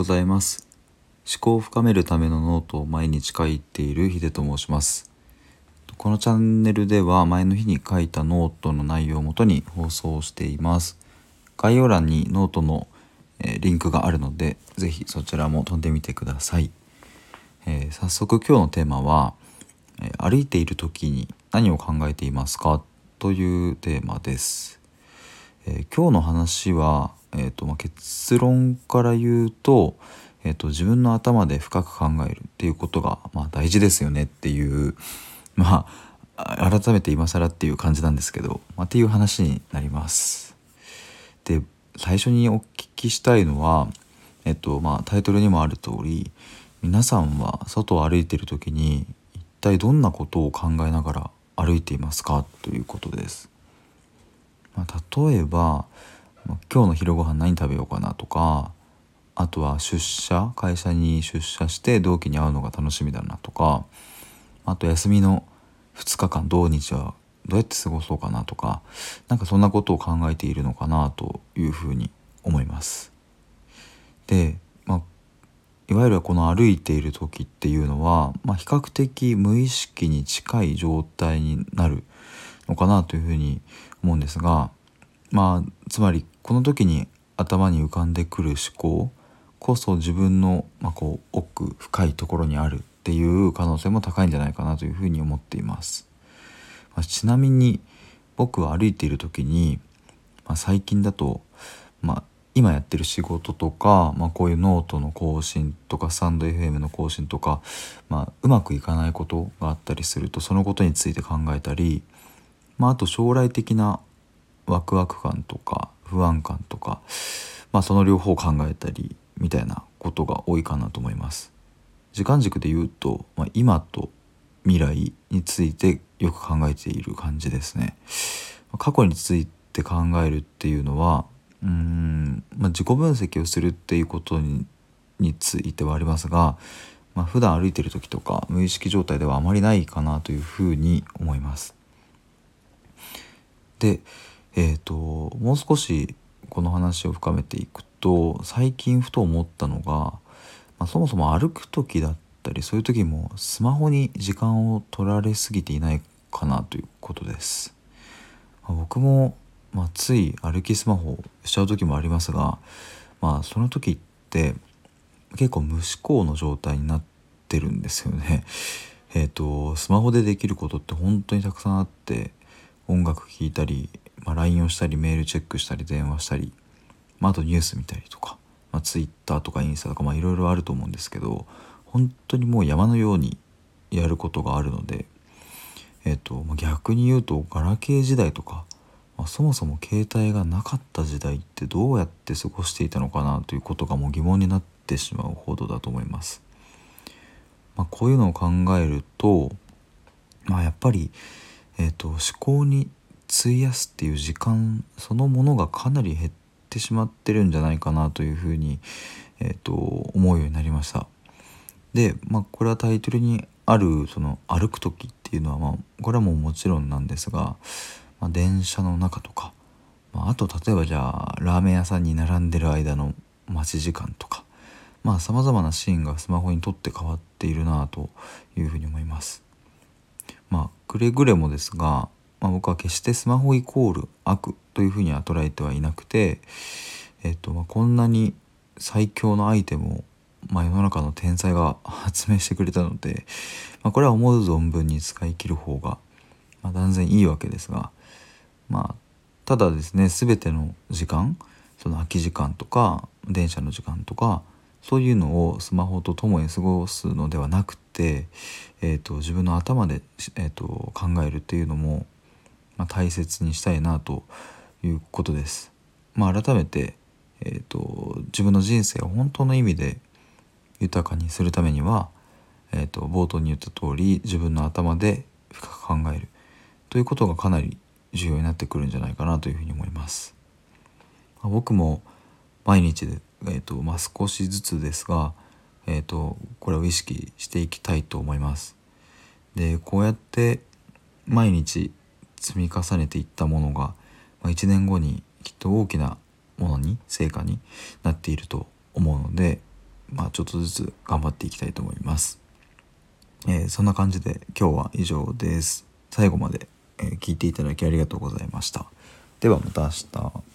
ございます。思考を深めるためのノートを毎日書いているヒデと申します。このチャンネルでは前の日に書いたノートの内容をもとに放送しています。概要欄にノートの、えリンクがあるのでぜひそちらも飛んでみてください、えー、早速今日のテーマは、え歩いている時に何を考えていますかというテーマです、えー、今日の話はえーとまあ、結論から言うと,、えーと、自分の頭で深く考えるっていうことが、まあ、大事ですよねっていうまあ改めて今更っていう感じなんですけど、まあ、っていう話になります。で最初にお聞きしたいのは、えっとまあ、タイトルにもある通り皆さんは外を歩いてる時に一体どんなことを考えながら歩いていますかということです。まあ、例えば今日の昼ご飯何食べようかなとかあとは出社会社に出社して同期に会うのが楽しみだなとかあと休みの2日間土日はどうやって過ごそうかなとか何かそんなことを考えているのかなというふうに思います。で、まあ、いわゆるこの歩いている時っていうのは、まあ、比較的無意識に近い状態になるのかなというふうに思うんですがまあつまりこの時に頭に浮かんでくる思考こそ自分の、まあ、こう奥深いところにあるっていう可能性も高いんじゃないかなというふうに思っています。まあ、ちなみに僕は歩いている時に、まあ、最近だと、まあ、今やってる仕事とか、まあ、こういうノートの更新とかサンド FM の更新とか、まあ、うまくいかないことがあったりするとそのことについて考えたり、まあ、あと将来的なワクワク感とか不安感とか、まあ、その両方考えたりみたいなことが多いかなと思います。時間軸で言うと、まあ、今と未来についてよく考えている感じですね。過去について考えるっていうのはうん、まあ、自己分析をするっていうことにについてはありますが、まあ、普段歩いてる時とか無意識状態ではあまりないかなというふうに思います。でえーと、もう少しこの話を深めていくと最近ふと思ったのが、まあ、そもそも歩く時だったりそういう時もスマホに時間を取られすぎていないかなということです。まあ、僕も、まあ、つい歩きスマホしちゃう時もありますが、まあ、その時って結構無思考の状態になってるんですよね。えーとスマホでできることって本当にたくさんあって音楽聴いたりまあ、LINE をしたりメールチェックしたり電話したり、まあ、あとニュース見たりとか、まあ、Twitter とかインスタとかいろいろあると思うんですけど本当にもう山のようにやることがあるので、えーとまあ、逆に言うとガラケー時代とか、まあ、そもそも携帯がなかった時代ってどうやって過ごしていたのかなということがもう疑問になってしまうほどだと思います。まあ、こういうのを考えると、まあ、やっぱり、えーと思考に費やすっていう時間そのものがかなり減ってしまってるんじゃないかなというふうに、えーと、思うようになりました。で、まあ、これはタイトルにあるその歩く時っていうのは、まあ、これはもうもちろんなんですが、まあ、電車の中とか、まあ、あと例えばじゃあラーメン屋さんに並んでる間の待ち時間とかまあさまざまなシーンがスマホにとって変わっているなというふうに思います。まあくれぐれもですがまあ、僕は決してスマホイコール悪というふうには捉えてはいなくて、えっとまあ、こんなに最強のアイテムを、まあ、世の中の天才が 発明してくれたので、まあ、これは思う存分に使い切る方が、まあ、断然いいわけですが、まあ、ただですね全ての時間その空き時間とか電車の時間とかそういうのをスマホと共に過ごすのではなくて、えーと、自分の頭で、えーと考えるっていうのもまあ、大切にしたいなということです。まあ、改めて、えーと、自分の人生を本当の意味で豊かにするためには、えーと、冒頭に言った通り自分の頭で深く考えるということがかなり重要になってくるんじゃないかなというふうに思います。まあ、僕も毎日で、えーとまあ、少しずつですが、えーとこれを意識していきたいと思います。でこうやって毎日積み重ねていったものが、まあ、1年後にきっと大きなものに成果になっていると思うので、まあ、ちょっとずつ頑張っていきたいと思います。えー、そんな感じで今日は以上です。最後まで、え聞いていただきありがとうございました。ではまた明日。